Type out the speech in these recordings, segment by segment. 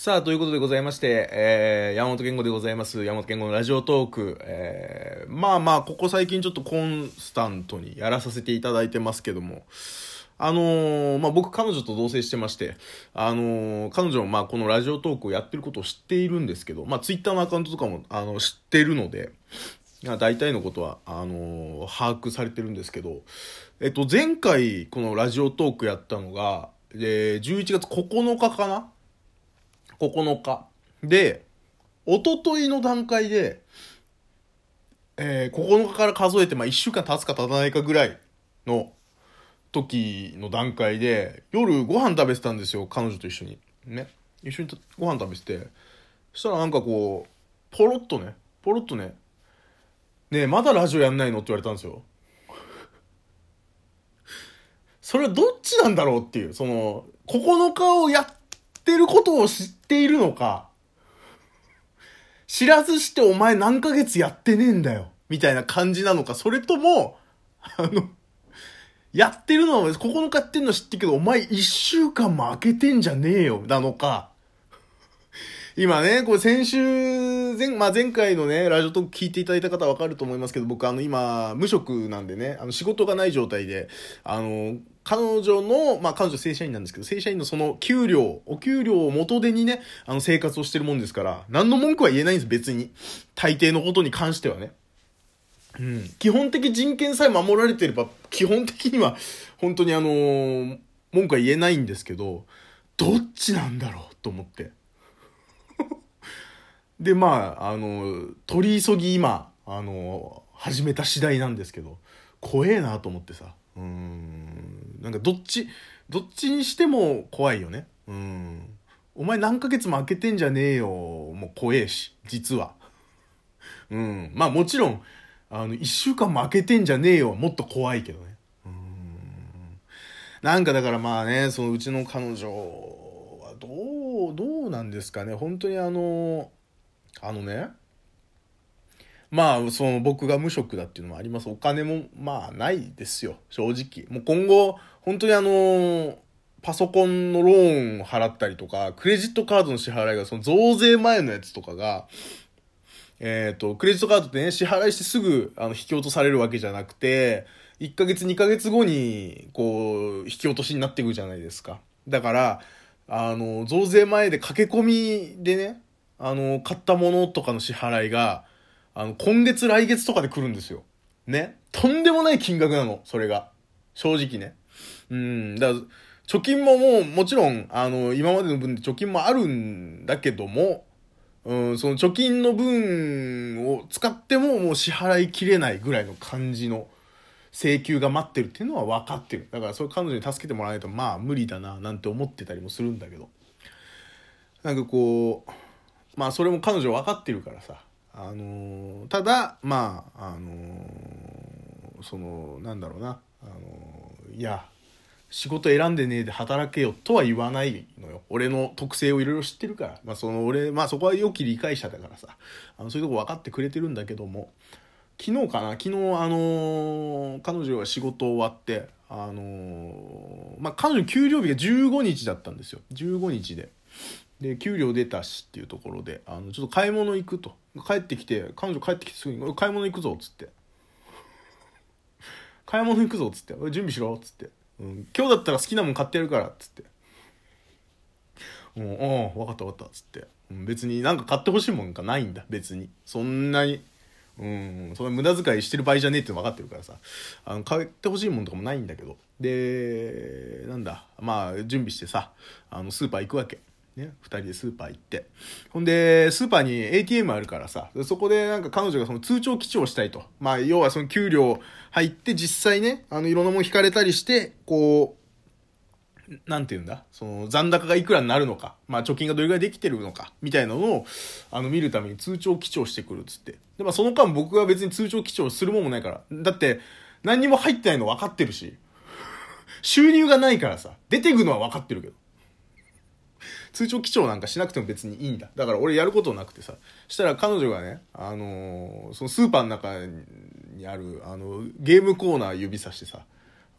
さあ、ということでございまして、えー、山本健吾でございます。山本健吾のラジオトーク。えー、まあまあ、ここ最近ちょっとコンスタントにやらさせていただいてますけども、あのー、まあ僕彼女と同棲してまして、あのー、彼女もまあこのラジオトークをやってることを知っているんですけど、まあツイッターのアカウントとかも、あの、知ってるので、大体のことは、あの把握されてるんですけど、えっと、前回このラジオトークやったのが、えー、11月9日かな9日。で、おとといの段階で、えー、9日から数えて、まあ、1週間経つか経たないかぐらいの時の段階で、夜ご飯食べてたんですよ、彼女と一緒に。ね。一緒にご飯食べてて。そしたらなんかこう、ポロッとね、ポロッとね、ねえ、まだラジオやんないのって言われたんですよ。それはどっちなんだろうっていう、その、9日をやってることを知っているのか、知らずしてお前何ヶ月やってねえんだよ、みたいな感じなのか、それとも、あの、やってるのは9日やってんの知ってるけど、お前1週間も空けてんじゃねえよ、なのか、今ね、これ先週、前、まあ、前回のね、ラジオトーク聞いていただいた方はわかると思いますけど、僕あの今、無職なんでね、あの仕事がない状態で、あの、彼女の、まあ彼女正社員なんですけど、正社員のその給料、お給料を元手にね、あの生活をしてるもんですから、何の文句は言えないんです、別に。大抵のことに関してはね。うん。基本的人権さえ守られてれば、基本的には、本当にあのー、文句は言えないんですけど、どっちなんだろうと思って。で、まあ、あの、取り急ぎ今、あの、始めた次第なんですけど、怖えなと思ってさ。うん。なんかどっち、どっちにしても怖いよね。うん。お前何ヶ月も空けてんじゃねえよ。もう怖えし、実は。うん。まあもちろん、あの、一週間も空けてんじゃねえよ。もっと怖いけどね。うん。なんかだからまあね、そのうちの彼女はどう、どうなんですかね。本当にあの、あのね、まあ、その僕が無職だっていうのもあります。お金もまあないですよ、正直。もう今後、本当にあの、パソコンのローンを払ったりとか、クレジットカードの支払いが、その増税前のやつとかが、えっ、ー、と、クレジットカードってね、支払いしてすぐ、あの、引き落とされるわけじゃなくて、1ヶ月2ヶ月後に、こう、引き落としになっていくじゃないですか。だから、あの、増税前で駆け込みでね、あの、買ったものとかの支払いが、あの、今月来月とかで来るんですよ。ね。とんでもない金額なの、それが。正直ね。うん、だから、貯金ももう、もちろん、あの、今までの分で貯金もあるんだけども、うん、その貯金の分を使ってももう支払いきれないぐらいの感じの請求が待ってるっていうのは分かってる。だからそれ彼女に助けてもらわないとまあ無理だななんて思ってたりもするんだけど。なんかこう、まあそれも彼女分かってるからさあのー、ただまああのー、そのなんだろうな、あのー、いや仕事選んでねえで働けよとは言わないのよ。俺の特性をいろいろ知ってるから。まあその俺、まあそこは良き理解者だからさ。あのそういうとこ分かってくれてるんだけども。昨日かな？昨日あの彼女が仕事終わって、あのまあ彼女給料日が15日だったんですよ。15日で。で給料出たしっていうところであのちょっと買い物行くと。帰ってきて彼女帰ってきてすぐに「買い物行くぞ」っつって「買い物行くぞ」っつって「準備しろ」っつって、うん「今日だったら好きなもん買ってやるから」っつって「うん、うん分かった分かった」っつって、うん、別になんか買ってほしいもんがないんだ。別に。そんなにうん、そんな無駄遣いしてる場合じゃねえって分かってるからさ。あの買ってほしいもんとかもないんだけど。でなんだ。まあ準備してさあのスーパー行くわけ。ね、2人でスーパー行って。ほんで、スーパーに ATM あるからさ、そこでなんか彼女がその通帳記帳したいと。まあ、要はその給料入って実際ね、あの、いろんなもん引かれたりして、こう、なんて言うんだ？その残高がいくらになるのか、まあ貯金がどれぐらいできてるのか、みたいなのを、あの見るために通帳記帳してくるっつって。で、まあその間僕は別に通帳記帳するもんもないから。だって、何にも入ってないの分かってるし、収入がないからさ、出てくのは分かってるけど。通帳記帳なんかしなくても別にいいんだ。だから俺やることなくてさ。したら彼女がね、あのー、そのスーパーの中にある、あの、ゲームコーナー指さしてさ、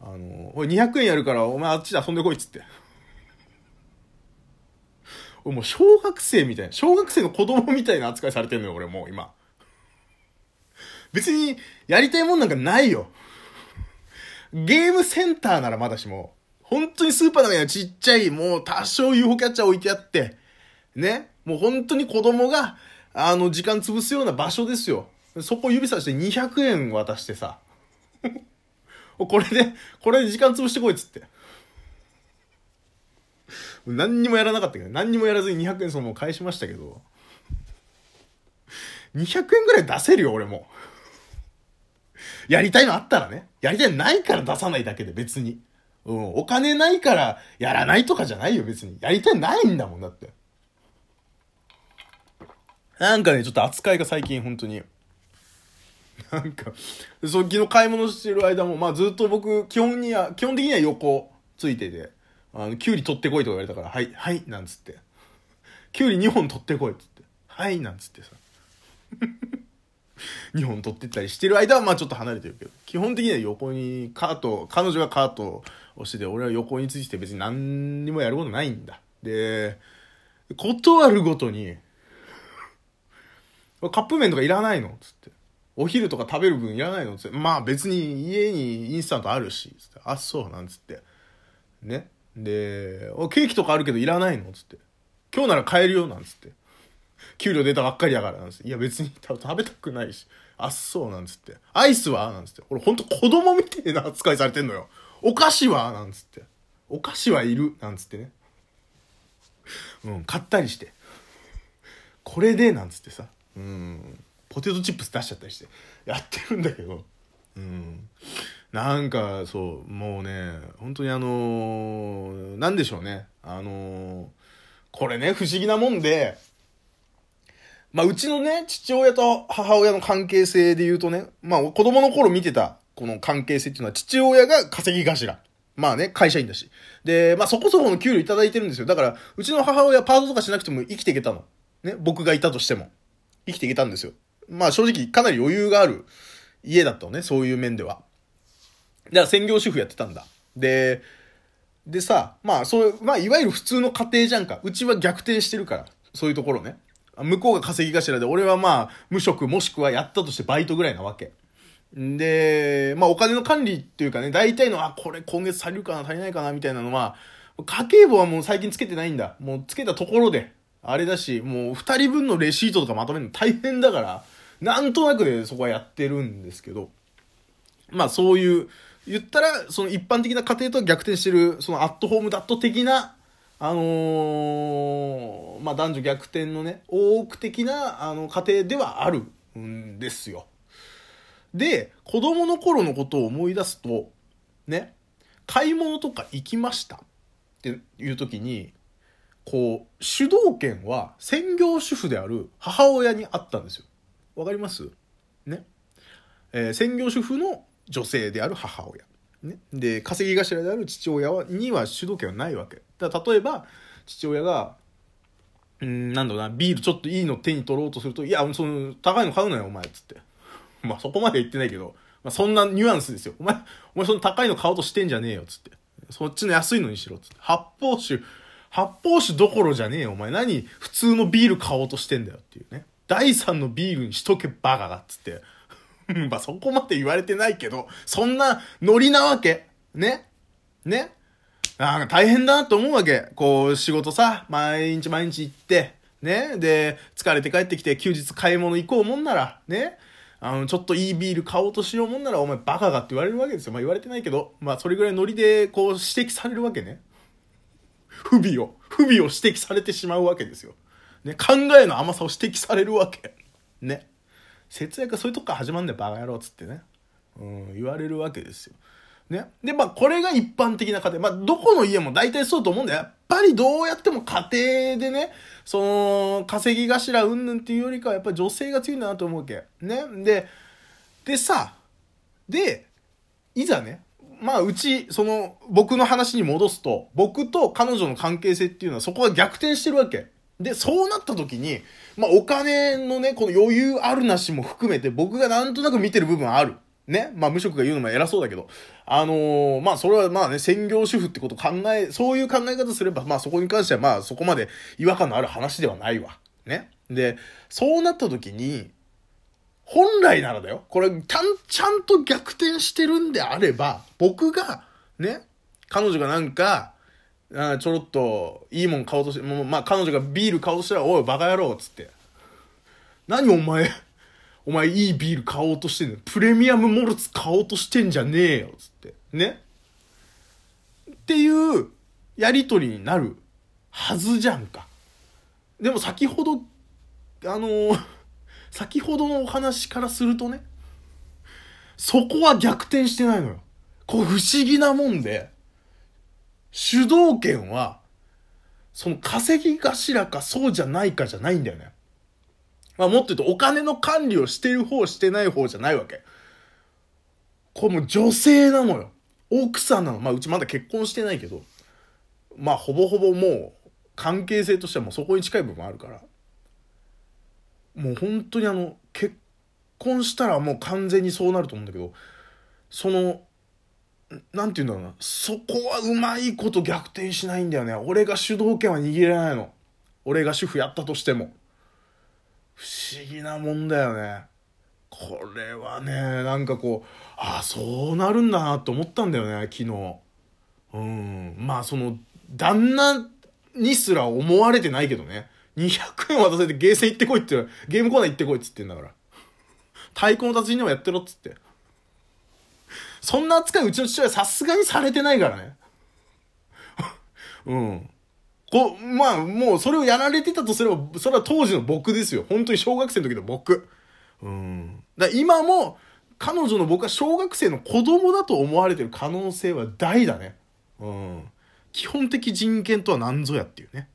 あのー、おい200円やるからお前あっちで遊んでこいっつって。俺もう小学生みたいな、小学生の子供みたいな扱いされてんのよ、俺もう今。別に、やりたいもんなんかないよ。ゲームセンターならまだしも、本当にスーパーの中にちっちゃい、もう多少 UFO キャッチャー置いてあって、ね、もう本当に子供が、あの、時間潰すような場所ですよ。そこ指さして200円渡してさ、これで、これで時間潰してこいっつって。何にもやらなかったけど、何にもやらずに200円そのも返しましたけど、200円ぐらい出せるよ、俺も。やりたいのあったらね。やりたいのないから出さないだけで別に。うん。お金ないからやらないとかじゃないよ、別に。やりたいないんだもんだって。なんかね、ちょっと扱いが最近本当に。なんか、そう、昨日買い物してる間も、まあずっと僕、基本には、基本的には横ついてて、あの、キュウリ取ってこいとか言われたから、はい、はい、なんつって。キュウリ2本取ってこいっつって。はい、なんつってさ。2本取ってったりしてる間はまあちょっと離れてるけど、基本的には横にカート、彼女がカートをしてて、俺は横について別に何にもやることないんだ。で、断るごとに、カップ麺とかいらないの？つって。お昼とか食べる分いらないの？つって。まあ別に家にインスタントあるし。つって。あ、そう。なんつって。ね。で、ケーキとかあるけどいらないの？つって。今日なら買えるよ？なんつって。給料出たばっかりだからなんつって。いや別に食べたくないし。あっそうなんつって。アイスは？なんつって。俺ほんと子供みたいな扱いされてんのよ。お菓子は？なんつって。お菓子はいる？なんつってね。うん、買ったりして。これで？なんつってさ。うん。ポテトチップス出しちゃったりして。やってるんだけど。うん。なんか、そう、もうね、本当にあのー、なんでしょうね。あのー、これね、不思議なもんで、まあ、うちのね、父親と母親の関係性で言うとね、まあ、子供の頃見てた、この関係性っていうのは、父親が稼ぎ頭。まあね、会社員だし。で、まあそこそこの給料いただいてるんですよ。だから、うちの母親パートとかしなくても生きていけたの。ね、僕がいたとしても。生きていけたんですよ。まあ正直かなり余裕がある家だったのね、そういう面では。だから専業主婦やってたんだ。で、でさ、まあそう、まあいわゆる普通の家庭じゃんか。うちは逆転してるから。そういうところね。向こうが稼ぎ頭で、俺はまあ、無職もしくはやったとしてバイトぐらいなわけ。で、まあお金の管理っていうかね、大体の、あ、これ今月足りるかな、足りないかな、みたいなのは、家計簿はもう最近つけてないんだ。もうつけたところで、あれだし、もう二人分のレシートとかまとめるの大変だから、なんとなくでそこはやってるんですけど、まあそういう、言ったら、その一般的な家庭と逆転してる、そのアットホームダット的なあのー、まあ、男女逆転のね、多く的な、あの、家庭ではあるんですよ。で、子供の頃のことを思い出すと、ね、買い物とか行きましたっていう時に、こう、主導権は専業主婦である母親にあったんですよ。わかります？ね。えー、専業主婦の女性である母親。ね。で、稼ぎ頭である父親はには主導権はないわけ。だ例えば、父親が、うん、なんだろうな、ビールちょっといいの手に取ろうとすると、いや、その、高いの買うなよ、お前、つって。まあ、そこまで言ってないけど、まあ、そんなニュアンスですよ。お前、お前その高いの買おうとしてんじゃねえよ、つって。そっちの安いのにしろ、つって。発泡酒、発泡酒どころじゃねえよ、お前。何、普通のビール買おうとしてんだよ、っていうね。第3のビールにしとけ、バカが、つって。まあ、そこまで言われてないけど、そんなノリなわけ。ねねなんか大変だなと思うわけ。こう、仕事さ、毎日毎日行って、ね。で、疲れて帰ってきて、休日買い物行こうもんなら、ね。あの、ちょっといいビール買おうとしようもんなら、お前バカがって言われるわけですよ。まあ言われてないけど、まあそれぐらいノリで、こう、指摘されるわけね。不備を、不備を指摘されてしまうわけですよ。ね。考えの甘さを指摘されるわけ。ね。節約はそういうとこから始まるんだよ、バカ野郎つってね。うん、言われるわけですよ。ね。で、まあ、これが一般的な家庭。まあ、どこの家も大体そうと思うんだよ。やっぱりどうやっても家庭でね、その、稼ぎ頭うんぬんっていうよりかは、やっぱり女性が強いんだなと思うわけ。ね。で、でさ、で、いざね、まあ、うち、その、僕の話に戻すと、僕と彼女の関係性っていうのはそこは逆転してるわけ。で、そうなった時に、まあ、お金のね、この余裕あるなしも含めて、僕がなんとなく見てる部分ある。ね。まあ無職が言うのも偉そうだけど、あのー、まあそれはまあね、専業主婦ってこと考え、そういう考え方すれば、まあそこに関してはまあそこまで違和感のある話ではないわ。ね。で、そうなった時に、本来ならだよ。これ、ちゃん、ちゃんと逆転してるんであれば、僕が、ね、彼女がなんか、あちょろっと、いいもん買おうとして、もうまあ彼女がビール買おうとしたら、おい、バカ野郎つって。何お前、お前いいビール買おうとしてんの？プレミアムモルツ買おうとしてんじゃねえよつって。ね？っていうやりとりになるはずじゃんか。でも先ほど、あのー、先ほどのお話からするとね、そこは逆転してないのよ。これ不思議なもんで、主導権は、その稼ぎ頭かそうじゃないかじゃないんだよね。まあもっと言うとお金の管理をしてる方してない方じゃないわけ。これも女性なのよ。奥さんなの。まあうちまだ結婚してないけど、まあほぼほぼもう関係性としてはもうそこに近い部分あるから。もう本当にあの、結婚したらもう完全にそうなると思うんだけど、その、なんて言うんだろうな。そこはうまいこと逆転しないんだよね。俺が主導権は握れないの。俺が主婦やったとしても。不思議なもんだよね。これはね、なんかこう、ああ、そうなるんだなって思ったんだよね、昨日。うん。まあ、その、旦那にすら思われてないけどね。200円渡せてゲーセン行ってこいって、ゲームコーナー行ってこいっつってんだから。太鼓の達人でもやってろっつって。そんな扱いうちの父親さすがにされてないからね。うん。こまあ、もうそれをやられてたとすれば、それは当時の僕ですよ。本当に小学生の時の僕。うん。だ今も、彼女の僕は小学生の子供だと思われてる可能性は大だね。うん。基本的人権とは何ぞやっていうね。